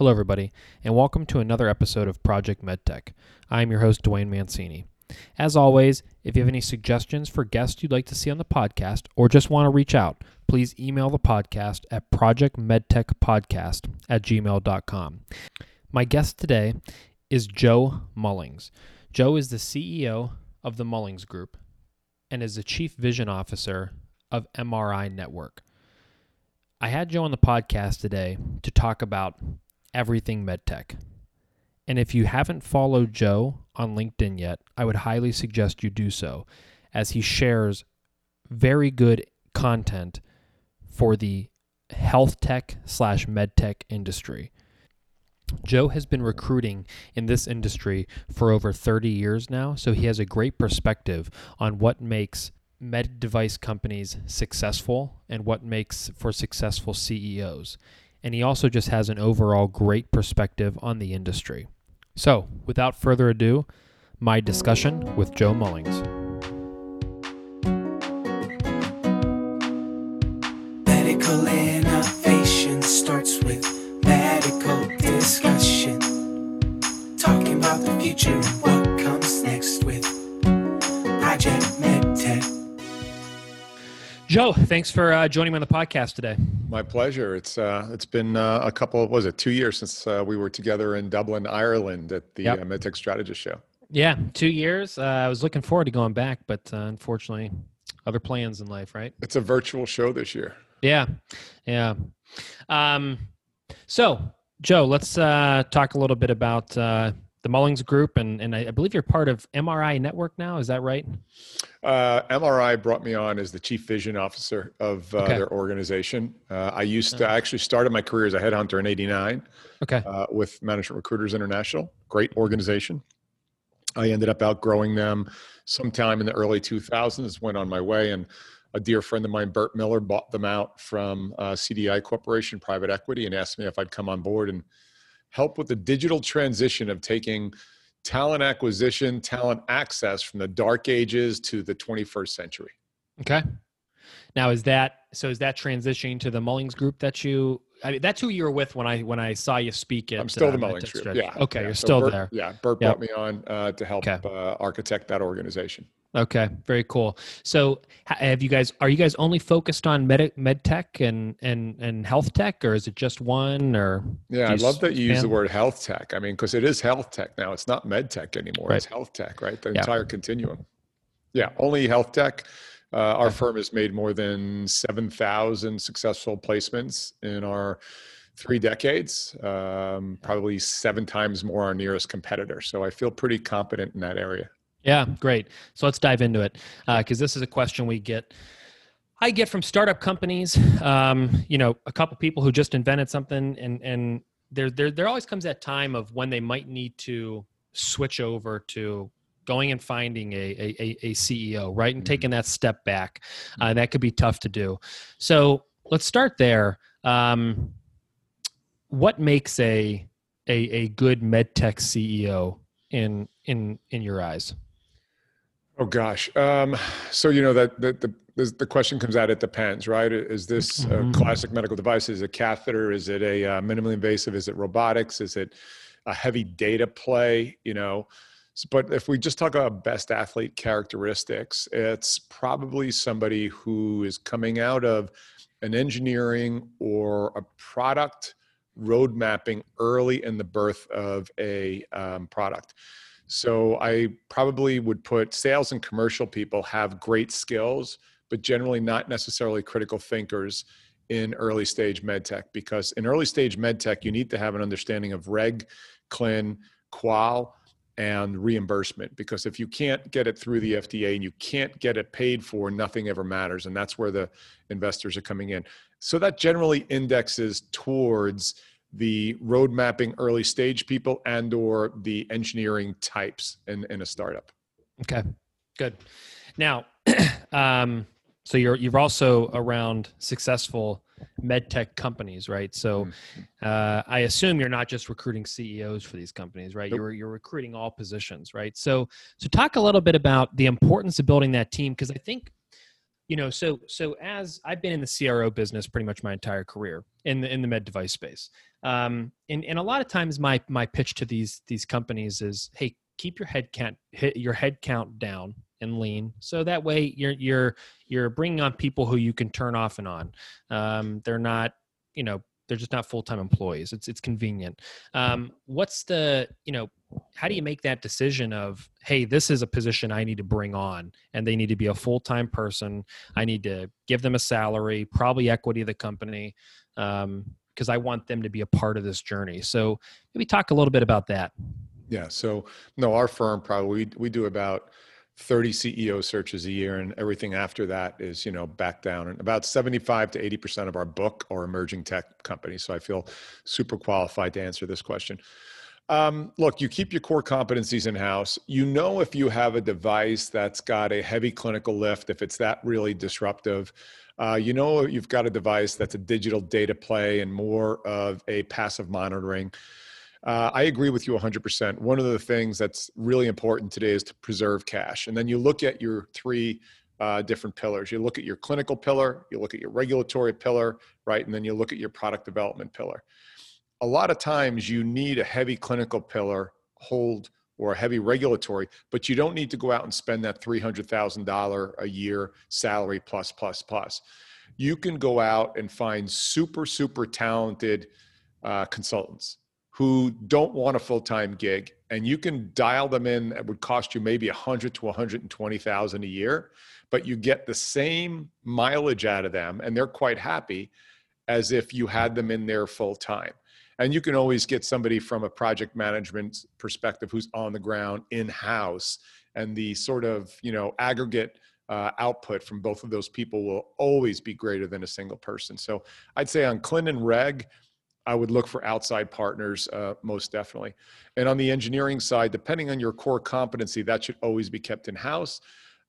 Hello, everybody, and welcome to another episode of Project MedTech. I'm your host, Duane Mancini. As always, if you have any suggestions for guests you'd like to see on the podcast or just want to reach out, please email the podcast at projectmedtechpodcast at gmail.com. My guest today is Joe Mullings. Joe is the CEO of the Mullings Group and is the Chief Vision Officer of MRI Network. I had Joe on the podcast today to talk about everything medtech. And if you haven't followed Joe on LinkedIn yet, I would highly suggest you do so, as he shares very good content for the health tech slash medtech industry. Joe has been recruiting in this industry for over 30 years now, so he has a great perspective on what makes med device companies successful and what makes for successful CEOs and he also just has an overall great perspective on the industry. So, without further ado, my discussion with Joe Mullings. Joe, thanks for uh, joining me on the podcast today. My pleasure. It's uh, it's been uh, a couple. Was it two years since uh, we were together in Dublin, Ireland, at the Yep. uh, MedTech Strategist Show? Yeah, two years. Uh, I was looking forward to going back, but uh, unfortunately, other plans in life, right? It's a virtual show this year. Yeah, yeah. Um, so, Joe, let's uh, talk a little bit about uh, the Mullings Group, and and I, believe you're part of MRI Network now. Is that right? Uh, MRI brought me on as the chief vision officer of uh, Okay. their organization. Uh, I used to I actually started my career as a headhunter in '89 Okay. uh, with Management Recruiters International. Great organization. I ended up outgrowing them sometime in the early 2000s. Went on my way, and a dear friend of mine, Bert Miller, bought them out from uh, CDI Corporation, private equity, and asked me if I'd come on board and help with the digital transition of taking talent acquisition, talent access from the dark ages to the 21st century. Okay. Now, is that so? Is that transitioning to the Mullings Group that you? I mean, that's who you were with when I when I saw you speak at. I'm still uh, the Mullings Group. Yeah. Okay, yeah. you're So still Bert- there. Yeah. Bert Yep. brought me on uh, to help Okay. uh, architect that organization. Okay, very cool. So, have you guys? Are you guys only focused on med med tech and and and health tech, or is it just one? Or Yeah, I love that you use the word health tech. I mean, because it is health tech now. It's not med tech anymore. It's health tech, right? The Yeah. entire continuum. Yeah, only health tech. Uh, our Okay. firm has made more than 7,000 successful placements in our three decades, um, probably seven times more our nearest competitor. So I feel pretty competent in that area. Yeah, great. So let's dive into it because this is a question we get. I get from startup companies. Um, you know, a couple people who just invented something, and and there there there always comes that time of when they might need to switch over to going and finding a a, a, CEO, right, and Mhm. taking that step back. Uh, that could be tough to do. So let's start there. Um, what makes a a a good med tech CEO in in in your eyes? Oh gosh. Um, so you know that the, the question comes out. It depends, right? Is this Mhm. a classic medical device? Is it a catheter? Is it a uh, minimally invasive? Is it robotics? Is it a heavy data play? You know. But if we just talk about best athlete characteristics, it's probably somebody who is coming out of an engineering or a product road mapping early in the birth of a um, product. So I probably would put sales and commercial people have great skills, but generally not necessarily critical thinkers in early stage medtech because in early stage medtech you need to have an understanding of reg, clin, qual, and reimbursement because if you can't get it through the FDA and you can't get it paid for, nothing ever matters, and that's where the investors are coming in. So that generally indexes towards the road mapping early stage people and or the engineering types in, in a startup Okay, good. Now, um, so you're you're also around successful med tech companies, right? So, uh, I assume you're not just recruiting CEOs for these companies, right? Nope. You're you're recruiting all positions, right? So, so talk a little bit about the importance of building that team because I think you know, so so as I've been in the CRO business pretty much my entire career in the in the med device space, um, and and a lot of times my my pitch to these these companies is, hey, keep your head count hit your head count down and lean. So that way you're you're you're bringing on people who you can turn off and on. Um, they're not you know they're just not full-time employees. It's it's convenient. Um, what's the you know how do you make that decision of hey this is a position i need to bring on and they need to be a full-time person. I need to give them a salary probably equity of the company because um, i want them to be a part of this journey. So maybe talk a little bit about that. Yeah. So no, our firm probably we, we do about 30 CEO searches a year, and everything after that is you know back down. And about 75 to 80 percent of our book are emerging tech companies. So I feel super qualified to answer this question. Um, look, you keep your core competencies in house. You know if you have a device that's got a heavy clinical lift, if it's that really disruptive. Uh, you know you've got a device that's a digital data play and more of a passive monitoring. Uh, I agree with you 100%. One of the things that's really important today is to preserve cash. And then you look at your three uh, different pillars. You look at your clinical pillar, you look at your regulatory pillar, right? And then you look at your product development pillar. A lot of times you need a heavy clinical pillar hold or a heavy regulatory, but you don't need to go out and spend that $300,000 a year salary plus, plus, plus. You can go out and find super, super talented uh, consultants who don't want a full-time gig and you can dial them in it would cost you maybe 100 to 120,000 a year but you get the same mileage out of them and they're quite happy as if you had them in there full time and you can always get somebody from a project management perspective who's on the ground in house and the sort of you know aggregate uh, output from both of those people will always be greater than a single person. So i'd say on clin and reg I would look for outside partners, uh, most definitely. And on the engineering side, depending on your core competency, that should always be kept in house.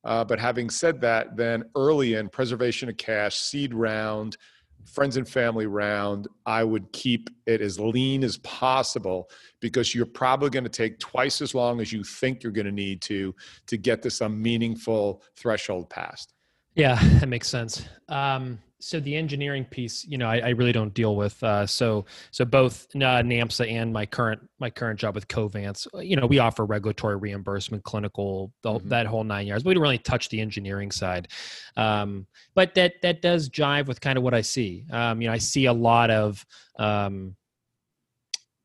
Uh, but having said that, then early in preservation of cash, seed round, friends and family round, I would keep it as lean as possible because you're probably going to take twice as long as you think you're going to need to to get to some meaningful threshold passed. Yeah, that makes sense. Um, so the engineering piece, you know, I, I really don't deal with. Uh, so so both uh, NAMSA and my current my current job with Covance, uh, you know, we offer regulatory reimbursement, clinical, the, mm-hmm. that whole nine yards. We don't really touch the engineering side. Um, but that that does jive with kind of what I see. Um, you know, I see a lot of um,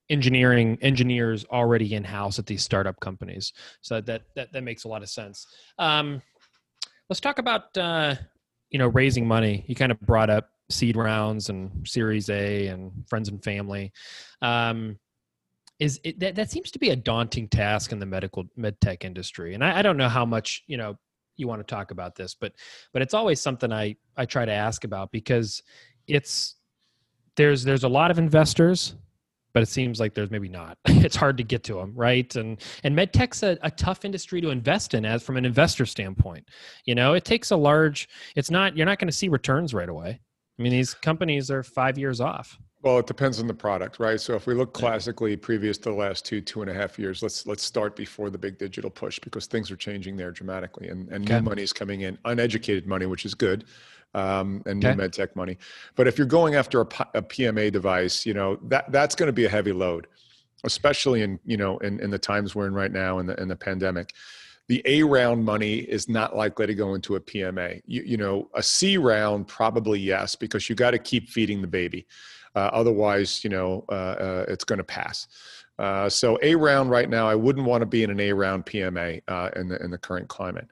engineering engineers already in house at these startup companies. So that that that makes a lot of sense. Um, let's talk about uh, you know raising money you kind of brought up seed rounds and series a and friends and family. Um, is it, that, that seems to be a daunting task in the medical med tech industry and I, I don't know how much you know you want to talk about this but but it's always something i i try to ask about because it's there's there's a lot of investors but it seems like there's maybe not. it's hard to get to them, right? And and medtech's a, a tough industry to invest in as from an investor standpoint. You know, it takes a large. It's not you're not going to see returns right away. I mean, these companies are five years off. Well, it depends on the product, right? So if we look classically previous to the last two, two and a half years, let's let's start before the big digital push because things are changing there dramatically and, and okay. new money is coming in, uneducated money, which is good um, and okay. new med tech money. But if you're going after a, a PMA device, you know that that's going to be a heavy load, especially in you know in, in the times we're in right now in the in the pandemic. The A round money is not likely to go into a PMA. You, you know, a C round probably yes because you got to keep feeding the baby. Uh, otherwise, you know, uh, uh, it's going to pass. Uh, so A round right now, I wouldn't want to be in an A round PMA uh, in the in the current climate.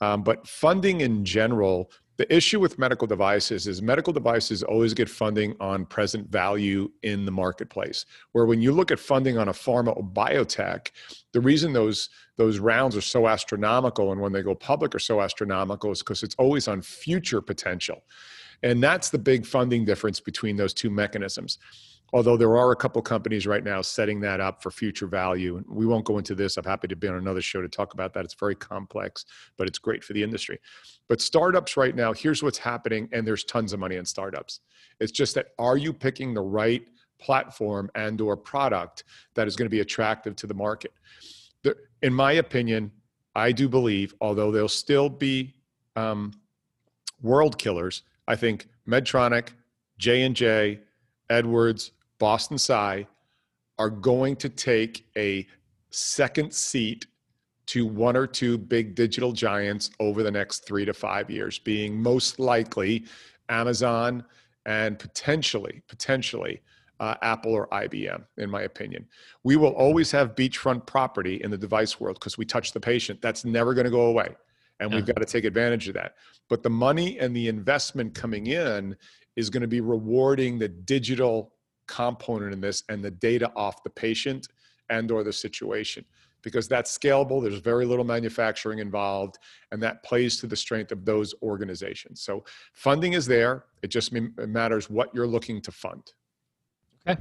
Um, but funding in general the issue with medical devices is medical devices always get funding on present value in the marketplace. Where when you look at funding on a pharma or biotech, the reason those those rounds are so astronomical and when they go public are so astronomical is because it's always on future potential. And that's the big funding difference between those two mechanisms although there are a couple companies right now setting that up for future value and we won't go into this. I'm happy to be on another show to talk about that. It's very complex but it's great for the industry. But startups right now here's what's happening and there's tons of money in startups. It's just that are you picking the right platform and or product that is going to be attractive to the market? In my opinion i do believe although there'll still be um, world killers, I think Medtronic, J and J, Edwards, Boston Sci are going to take a second seat to one or two big digital giants over the next three to five years, being most likely Amazon and potentially, potentially uh, Apple or IBM, in my opinion. We will always have beachfront property in the device world because we touch the patient. That's never going to go away. And yeah. we've got to take advantage of that. But the money and the investment coming in is going to be rewarding the digital component in this and the data off the patient and or the situation. Because that's scalable there's very little manufacturing involved and that plays to the strength of those organizations. So funding is there it just matters what you're looking to fund. Okay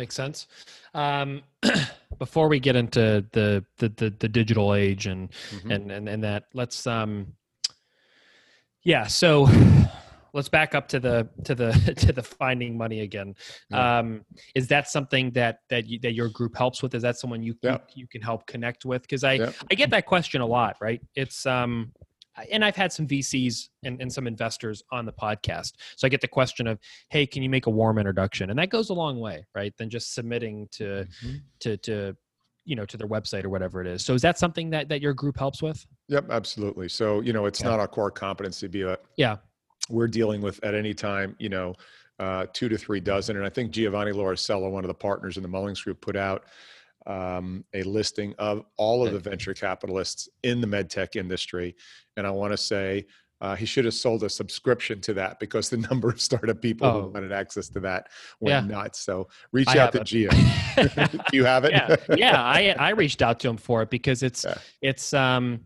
makes sense. Um, before we get into the the the, the digital age and, mm-hmm. and and and that let's um yeah so let's back up to the to the to the finding money again yeah. um is that something that that you, that your group helps with is that someone you yeah. you, you, can help connect with because i yeah. i get that question a lot right it's um and I've had some VCs and, and some investors on the podcast. So I get the question of, hey, can you make a warm introduction? And that goes a long way, right? Than just submitting to mm-hmm. to to you know to their website or whatever it is. So is that something that that your group helps with? Yep, absolutely. So you know, it's not our core competency, be but yeah, we're dealing with at any time, you know, uh, two to three dozen. And I think Giovanni Lauricella, one of the partners in the Mullings Group, put out um, a listing of all of the venture capitalists in the medtech industry. And I want to say uh, he should have sold a subscription to that because the number of startup people oh. who wanted access to that went yeah. nuts. So reach I out to Gio. You have it? Yeah, yeah. I I reached out to him for it because it's yeah. it's um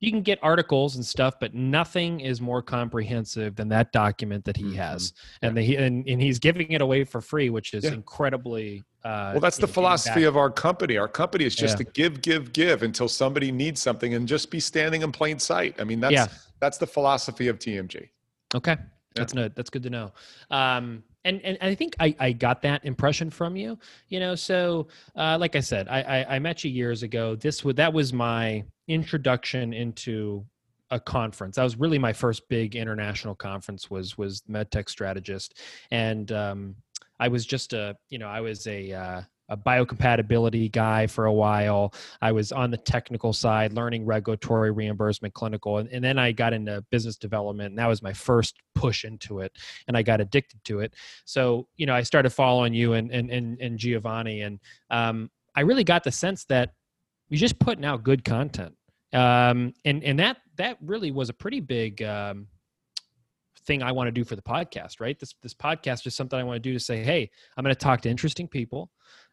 you can get articles and stuff, but nothing is more comprehensive than that document that he mm-hmm. has, and, yeah. the, and and he's giving it away for free, which is yeah. incredibly. Uh, well, that's the philosophy of our company. Our company is just yeah. to give, give, give until somebody needs something, and just be standing in plain sight. I mean, that's that's the philosophy of TMG. Okay, that's good. That's good to know. Um, and and I think I, I got that impression from you. You know, so uh, like I said, I, I, I met you years ago. This would that was my introduction into a conference. That was really my first big international conference. Was was MedTech strategist, and um, I was just a you know I was a uh, a biocompatibility guy for a while. I was on the technical side, learning regulatory reimbursement, clinical, and, and, then I got into business development, and that was my first push into it, and I got addicted to it. So you know, I started following you and and and, and Giovanni, and um, I really got the sense that you're just putting out good content, um, and and that that really was a pretty big. Um, thing I want to do for the podcast, right? This this podcast is something I want to do to say, hey, I'm going to talk to interesting people.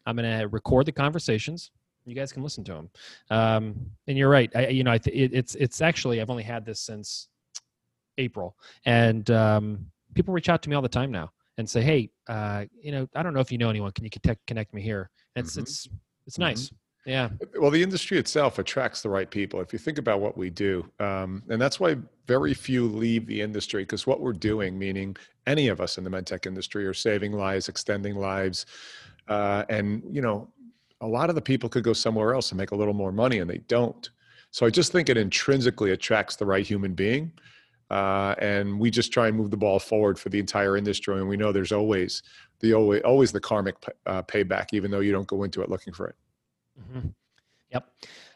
I'm going to record the conversations. You guys can listen to them. Um, and you're right. I, you know, I th- it, it's it's actually I've only had this since April, and um, people reach out to me all the time now and say, "Hey, uh, you know, I don't know if you know anyone. Can you connect connect me here?" And it's mm-hmm. it's it's nice. Mm-hmm. Yeah. Well, the industry itself attracts the right people. If you think about what we do, um, and that's why very few leave the industry because what we're doing, meaning any of us in the medtech industry, are saving lives, extending lives, uh, and you know, a lot of the people could go somewhere else and make a little more money, and they don't. So I just think it intrinsically attracts the right human being. Uh, and we just try and move the ball forward for the entire industry. And we know there's always the always, always the karmic uh, payback, even though you don't go into it looking for it. Mm-hmm. Yep.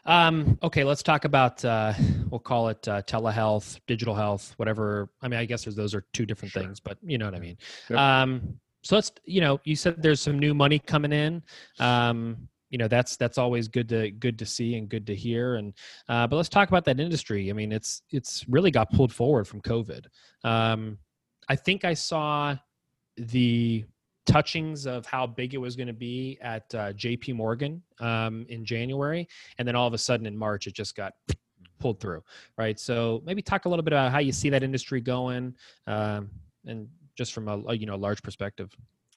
Um, okay, let's talk about uh, we'll call it uh, telehealth, digital health, whatever. I mean, I guess those are two different sure. things, but you know what I mean. Yep. Um, so let's you know you said there's some new money coming in. Um, you know that's that's always good to good to see and good to hear. And uh, but let's talk about that industry. I mean, it's it's really got pulled forward from COVID. Um, I think I saw the touchings of how big it was going to be at uh, JP Morgan um, in January. And then all of a sudden in March, it just got pulled through, right? So maybe talk a little bit about how you see that industry going um, and just from a, a, you know, large perspective.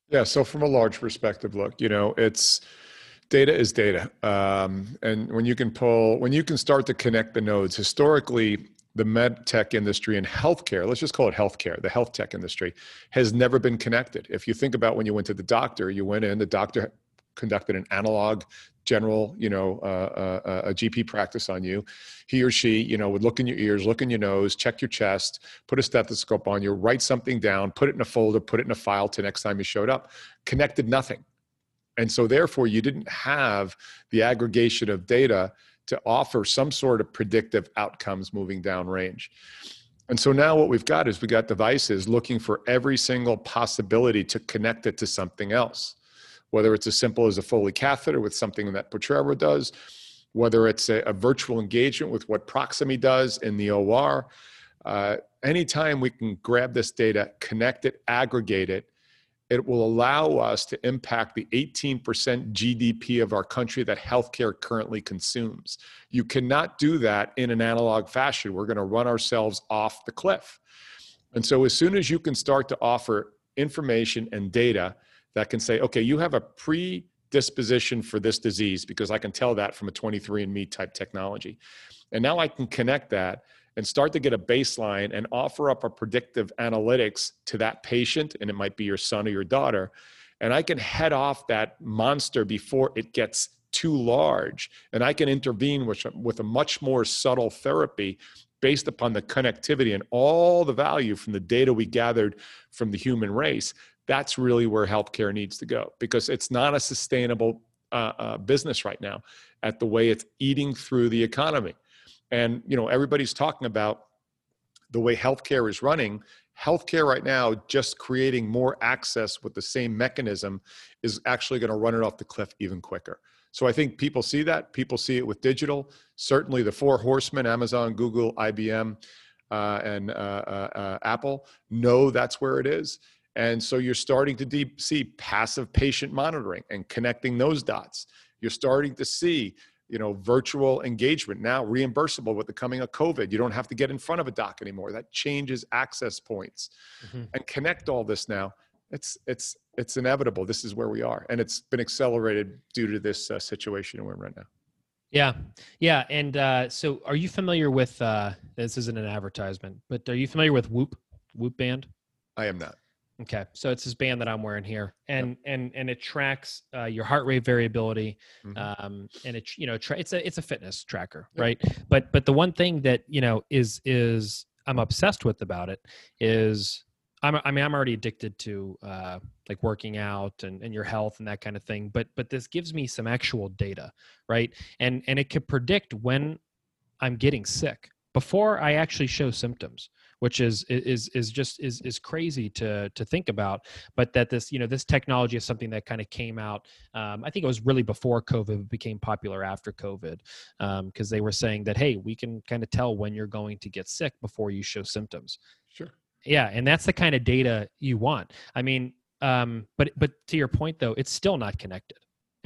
Yeah. So from a large perspective, look, you know, it's, data is data um, and when you can pull when you can start to connect the nodes historically the med tech industry and healthcare, let's just call it healthcare, the health tech industry has never been connected. If you think about when you went to the doctor, you went in, the doctor conducted an analog general, you know, uh, uh, a GP practice on you, he or she, you know, would look in your ears, look in your nose, check your chest, put a stethoscope on you, write something down, put it in a folder, put it in a file to next time you showed up. Connected nothing. And so therefore you didn't have the aggregation of data to offer some sort of predictive outcomes moving down range. And so now what we've got is we've got devices looking for every single possibility to connect it to something else, whether it's as simple as a Foley catheter with something that Potrero does, whether it's a, a virtual engagement with what Proximie does in the OR. Uh, anytime we can grab this data, connect it, aggregate it, it will allow us to impact the 18% GDP of our country that healthcare currently consumes. You cannot do that in an analog fashion. We're going to run ourselves off the cliff. And so, as soon as you can start to offer information and data that can say, okay, you have a predisposition for this disease because I can tell that from a 23andMe type technology. And now I can connect that and start to get a baseline and offer up a predictive analytics to that patient, and it might be your son or your daughter. And I can head off that monster before it gets too large. And I can intervene with, with a much more subtle therapy based upon the connectivity and all the value from the data we gathered from the human race. That's really where healthcare needs to go because it's not a sustainable uh, uh, business right now at the way it's eating through the economy. And you know, everybody's talking about the way healthcare is running. Healthcare right now, just creating more access with the same mechanism, is actually going to run it off the cliff even quicker. So I think people see that. People see it with digital. Certainly, the four horsemen: Amazon, Google, IBM, uh, and uh, uh, uh, Apple know that's where it is. And so you're starting to deep see passive patient monitoring and connecting those dots. You're starting to see you know virtual engagement now reimbursable with the coming of covid. You don't have to get in front of a doc anymore. That changes access points. Mm-hmm. and connect all this now it's it's it's inevitable. This is where we are. And it's been accelerated due to this uh, situation we're in right now. Yeah. Yeah. And uh, so are you familiar with uh, this isn't an advertisement but are you familiar with whoop whoop band? I am not Okay, so it's this band that I'm wearing here, and yep. and and it tracks uh, your heart rate variability, mm-hmm. um, and it you know tra- it's a it's a fitness tracker, yep. right? But but the one thing that you know is is I'm obsessed with about it is I'm I mean I'm already addicted to uh, like working out and and your health and that kind of thing, but but this gives me some actual data, right? And and it could predict when I'm getting sick before I actually show symptoms which is is is just is is crazy to to think about. But that this you know this technology is something that kind of came out. Um, I think it was really before COVID became popular after COVID because um, they were saying that hey we can kind of tell when you're going to get sick before you show symptoms. Sure. Yeah, and that's the kind of data you want. I mean, um, but but to your point though, it's still not connected,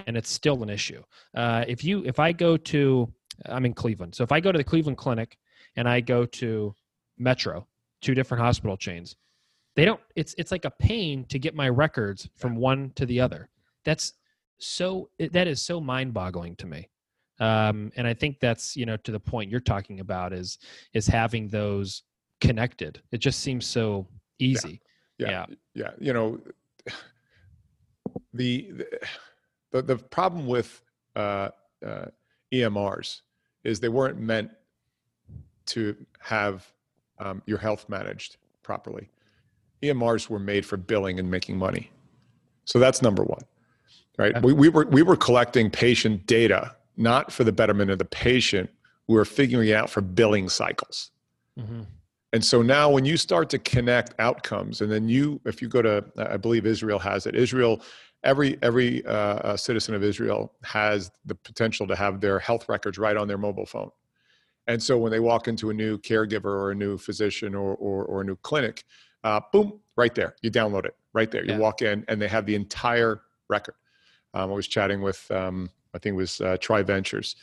and it's still an issue. Uh, if you if I go to I'm in Cleveland, so if I go to the Cleveland Clinic and I go to Metro, two different hospital chains. They don't. It's it's like a pain to get my records from one to the other. That's so. That is so mind-boggling to me. Um, and I think that's you know to the point you're talking about is is having those connected. It just seems so easy. Yeah, yeah, yeah. yeah. You know, the the the problem with uh, uh, EMRs is they weren't meant to have um, your health managed properly. EMRs were made for billing and making money. So that's number one, right? We, we, were, we were collecting patient data, not for the betterment of the patient. We were figuring it out for billing cycles. Mm-hmm. And so now when you start to connect outcomes, and then you, if you go to, I believe Israel has it, Israel, every, every uh, citizen of Israel has the potential to have their health records right on their mobile phone. And so when they walk into a new caregiver or a new physician or, or, or a new clinic, uh, boom, right there. You download it right there. You yeah. walk in and they have the entire record. Um, I was chatting with, um, I think it was uh, Tri Ventures.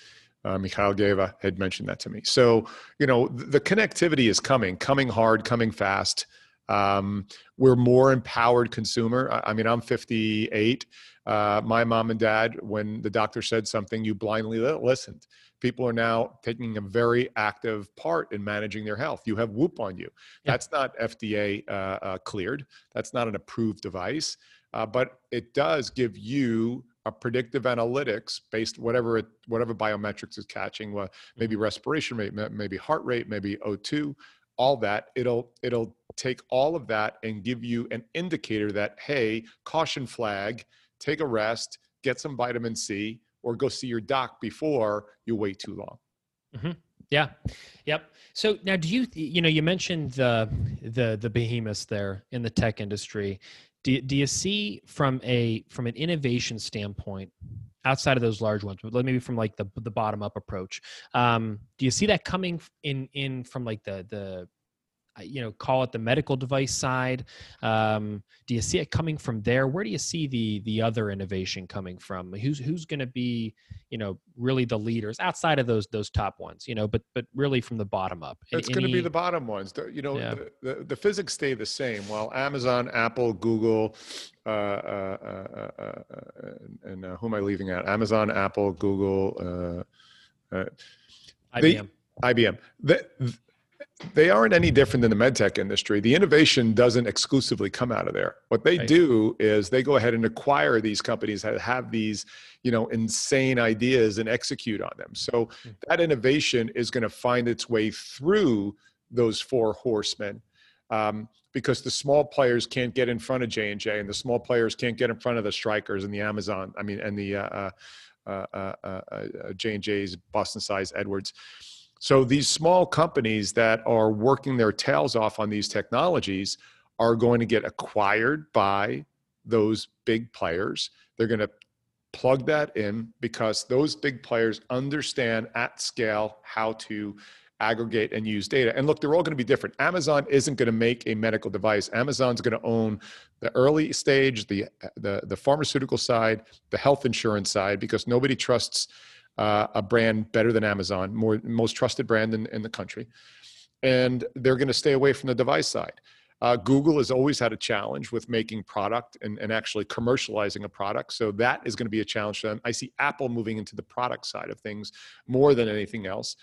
Uh, Mikhail Geva had mentioned that to me. So, you know, the, the connectivity is coming, coming hard, coming fast. Um, we're more empowered consumer. I, I mean, I'm 58. Uh, my mom and dad, when the doctor said something, you blindly listened people are now taking a very active part in managing their health. You have Whoop on you. Yeah. That's not FDA uh, uh, cleared. That's not an approved device, uh, but it does give you a predictive analytics based whatever it whatever biometrics is catching, well, maybe respiration rate, maybe heart rate, maybe O2, all that. It'll it'll take all of that and give you an indicator that hey, caution flag, take a rest, get some vitamin C, or go see your doc before you wait too long. Mm-hmm. Yeah. Yep. So now, do you you know you mentioned the the the behemoths there in the tech industry? Do do you see from a from an innovation standpoint outside of those large ones, but maybe from like the the bottom up approach? Um, do you see that coming in in from like the the you know call it the medical device side um, do you see it coming from there where do you see the the other innovation coming from who's who's going to be you know really the leaders outside of those those top ones you know but but really from the bottom up it's going to be the bottom ones you know yeah. the, the, the, physics stay the same while amazon apple google uh, uh, uh, uh, uh and uh, who am i leaving out amazon apple google IBM. IBM. The, they aren't any different than the medtech industry. The innovation doesn't exclusively come out of there. What they right. do is they go ahead and acquire these companies that have these, you know, insane ideas and execute on them. So mm-hmm. that innovation is going to find its way through those four horsemen. Um, because the small players can't get in front of J and J, and the small players can't get in front of the Strykers and the Amazon. I mean, and the uh, uh, uh, uh, uh J and J's, Boston Sci, Edwards. So these small companies that are working their tails off on these technologies are going to get acquired by those big players. They're going to plug that in because those big players understand at scale how to aggregate and use data. And look, they're all going to be different. Amazon isn't going to make a medical device. Amazon's going to own the early stage, the the the pharmaceutical side, the health insurance side because nobody trusts uh, a brand better than Amazon, more most trusted brand in, in the country, and they're going to stay away from the device side. Uh, Google has always had a challenge with making product and, and actually commercializing a product. So that is going to be a challenge for them. I see Apple moving into the product side of things more than anything else.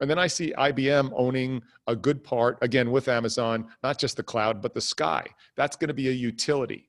And then I see IBM owning a good part, again, with Amazon, not just the cloud, but the sky. That's going to be a utility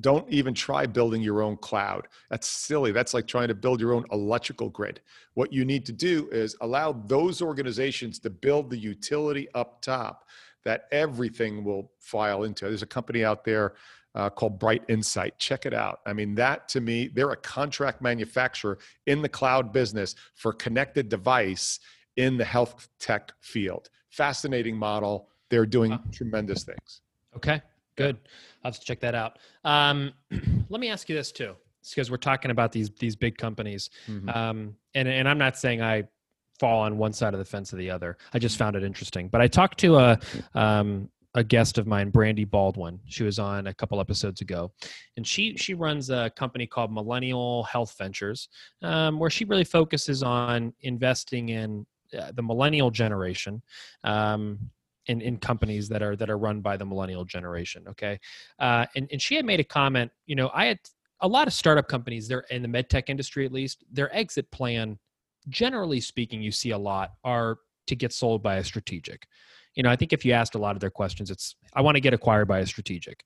don't even try building your own cloud. That's silly. That's like trying to build your own electrical grid. What you need to do is allow those organizations to build the utility up top that everything will file into. There's a company out there uh, called BrightInsight. Check it out. I mean, that to me, they're a contract manufacturer in the cloud business for connected device in the health tech field. Fascinating model. They're doing wow. tremendous things. Okay. Good. I'll have to check that out. Um, let me ask you this too, because we're talking about these these big companies, mm-hmm. um, and and I'm not saying I fall on one side of the fence or the other. I just found it interesting. But I talked to a um, a guest of mine, Brandy Baldwin. She was on a couple episodes ago, and she she runs a company called Millennial Health Ventures, um, where she really focuses on investing in uh, the millennial generation um, in, in companies that are that are run by the millennial generation okay? Uh, and, and she had made a comment you know i had a lot of startup companies they're in the med tech industry at least their exit plan generally speaking you see a lot are to get sold by a strategic. You know i think if you asked a lot of their questions it's i want to get acquired by a strategic.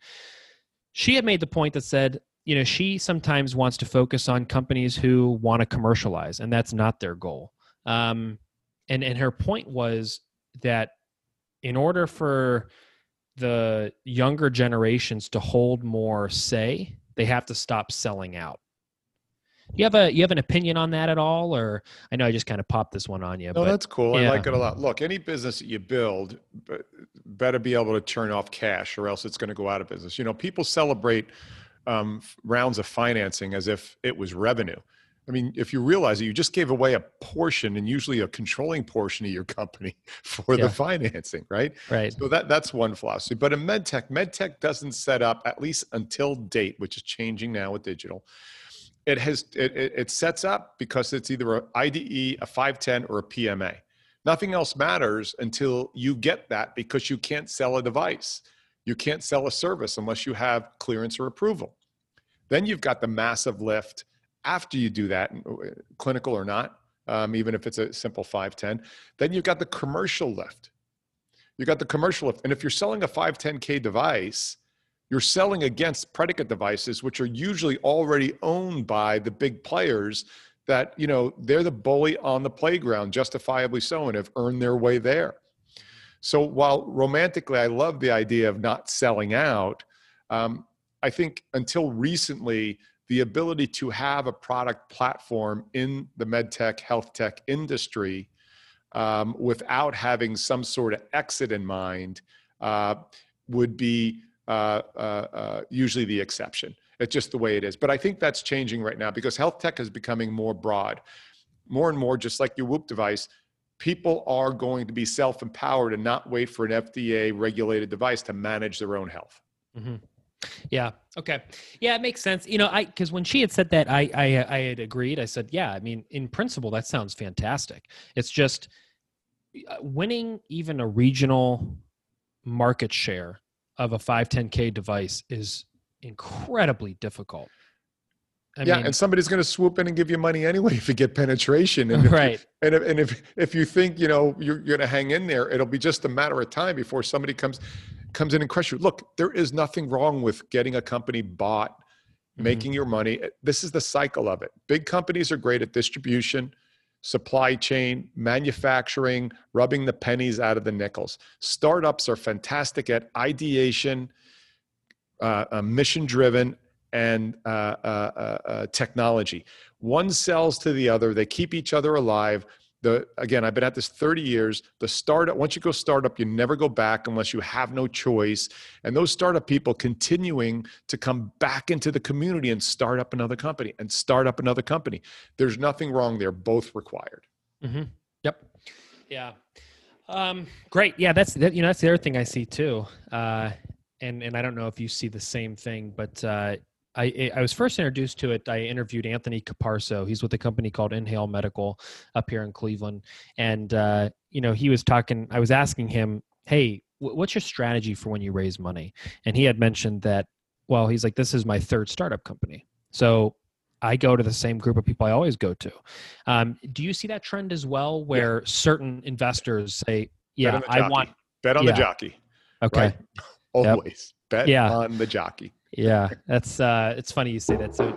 She had made the point that said you know she sometimes wants to focus on companies who want to commercialize and that's not their goal. Um, and and her point was that in order for the younger generations to hold more say, they have to stop selling out. You have a you have an opinion on that at all, or I know I just kind of popped this one on you. No, but, that's cool. Yeah. I like it a lot. Look, any business that you build better be able to turn off cash, or else it's going to go out of business. You know, people celebrate um, rounds of financing as if it was revenue. I mean, if you realize that you just gave away a portion and usually a controlling portion of your company for yeah. the financing, right? Right. So that that's one philosophy. But in medtech, medtech doesn't set up at least until date, which is changing now with digital. It has it, it sets up because it's either a IDE, a 510, or a PMA. Nothing else matters until you get that because you can't sell a device. You can't sell a service unless you have clearance or approval. Then you've got the massive lift after you do that, uh, clinical or not, um, even if it's a simple 510, then you've got the commercial lift. You've got the commercial lift. And if you're selling a 510K device, you're selling against predicate devices, which are usually already owned by the big players that, you know, they're the bully on the playground, justifiably so, and have earned their way there. So while romantically, I love the idea of not selling out, um, I think until recently, the ability to have a product platform in the medtech, health tech industry um, without having some sort of exit in mind uh, would be uh, uh, uh, usually the exception. It's just the way it is. But I think that's changing right now because health tech is becoming more broad. More and more, just like your Whoop device, people are going to be self empowered and not wait for an FDA regulated device to manage their own health. Mm-hmm. Yeah. Okay. Yeah, it makes sense. You know, I because when she had said that, I, I I had agreed. I said, yeah. I mean, in principle, that sounds fantastic. It's just uh, winning even a regional market share of a 510k device is incredibly difficult. I yeah, mean, and somebody's going to swoop in and give you money anyway if you get penetration. And if right. You, and if, and if if you think you know you're, you're going to hang in there, it'll be just a matter of time before somebody comes comes in and crushes you. Look, there is nothing wrong with getting a company bought, mm-hmm. making your money. This is the cycle of it. Big companies are great at distribution, supply chain, manufacturing, rubbing the pennies out of the nickels. Startups are fantastic at ideation, uh, uh, mission driven, and uh, uh, uh, uh, technology. One sells to the other, they keep each other alive the again i've been at this 30 years the startup once you go startup you never go back unless you have no choice. And those startup people continuing to come back into the community and start up another company and start up another company. There's nothing wrong they're both required. Mm-hmm. yep. Yeah. Um, great. Yeah that's that, you know that's the other thing i see too. Uh, and and i don't know if you see the same thing but uh, I, I was first introduced to it. I interviewed Anthony Caparso. He's with a company called Inhale Medical up here in Cleveland, and uh, you know he was talking. I was asking him, "Hey, what's your strategy for when you raise money?" And he had mentioned that. Well, he's like, "This is my third startup company, so I go to the same group of people I always go to." Um, do you see that trend as well, where yeah. certain investors say, "Yeah, I want bet on yeah. the jockey." Okay, right? always yep. bet yeah. on the jockey yeah, that's uh, it's funny you say that. So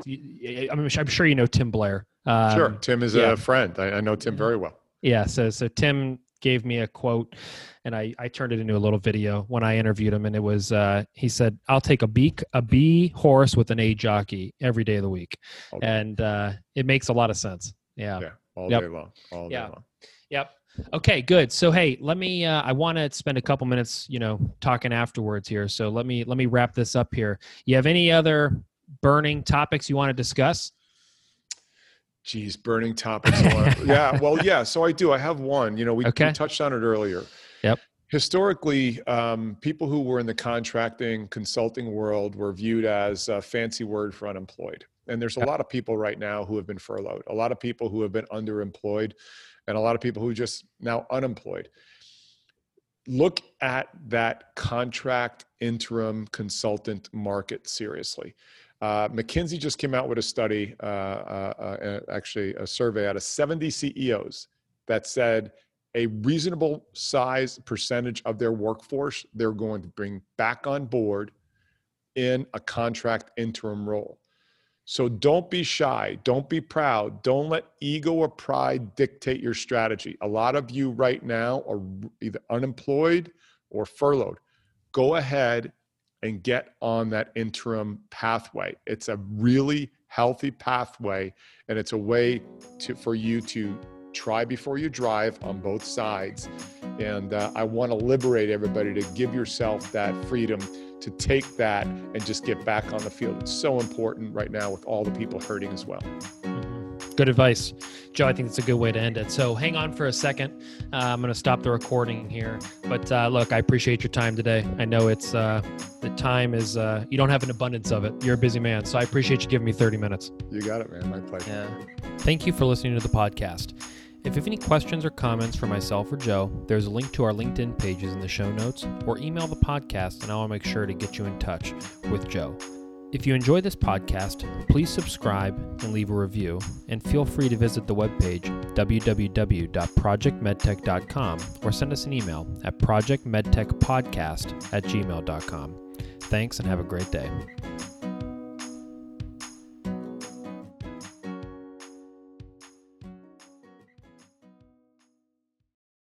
I'm, I'm sure you know Tim Blair. Um, sure, Tim is yeah. a friend. I, I, know Tim very well. Yeah, so so Tim gave me a quote, and I I turned it into a little video when I interviewed him, and it was uh, he said, "I'll take a B a B horse with an A jockey every day of the week," okay. and uh, it makes a lot of sense. Yeah, yeah, all yep. day long, all yeah. day long. Yep. Okay, good. So hey, let me uh, I want to spend a couple minutes, you know, talking afterwards here. So let me let me wrap this up here. You have any other burning topics you want to discuss? Geez, burning topics. yeah, well, yeah. So I do. I have one. You know, we, okay. we touched on it earlier. Yep. Historically, um, people who were in the contracting consulting world were viewed as a fancy word for unemployed. And there's a lot of people right now who have been furloughed. A lot of people who have been underemployed and a lot of people who just now unemployed. Look at that contract interim consultant market seriously. Uh, McKinsey just came out with a study, uh, uh, uh actually a survey out of 70 CEOs that said a reasonable size percentage of their workforce they're going to bring back on board in a contract interim role. So don't be shy. Don't be proud. Don't let ego or pride dictate your strategy. A lot of you right now are either unemployed or furloughed. Go ahead and get on that interim pathway. It's a really healthy pathway and it's a way to for you to try before you drive on both sides. And uh, I want to liberate everybody to give yourself that freedom to take that and just get back on the field. It's so important right now with all the people hurting as well. Mm-hmm. Good advice. Joe, I think it's a good way to end it. So hang on for a second. Uh, I'm going to stop the recording here. But uh, look, I appreciate your time today. I know it's uh, the time is, uh, you don't have an abundance of it. You're a busy man. So I appreciate you giving me 30 minutes. You got it, man. My pleasure. Yeah. Thank you for listening to the podcast. If you have any questions or comments for myself or Joe, there's a link to our LinkedIn pages in the show notes, or email the podcast and I will make sure to get you in touch with Joe. If you enjoy this podcast, please subscribe and leave a review, and feel free to visit the webpage www.projectmedtech.com or send us an email at projectmedtechpodcast at gmail.com. Thanks and have a great day.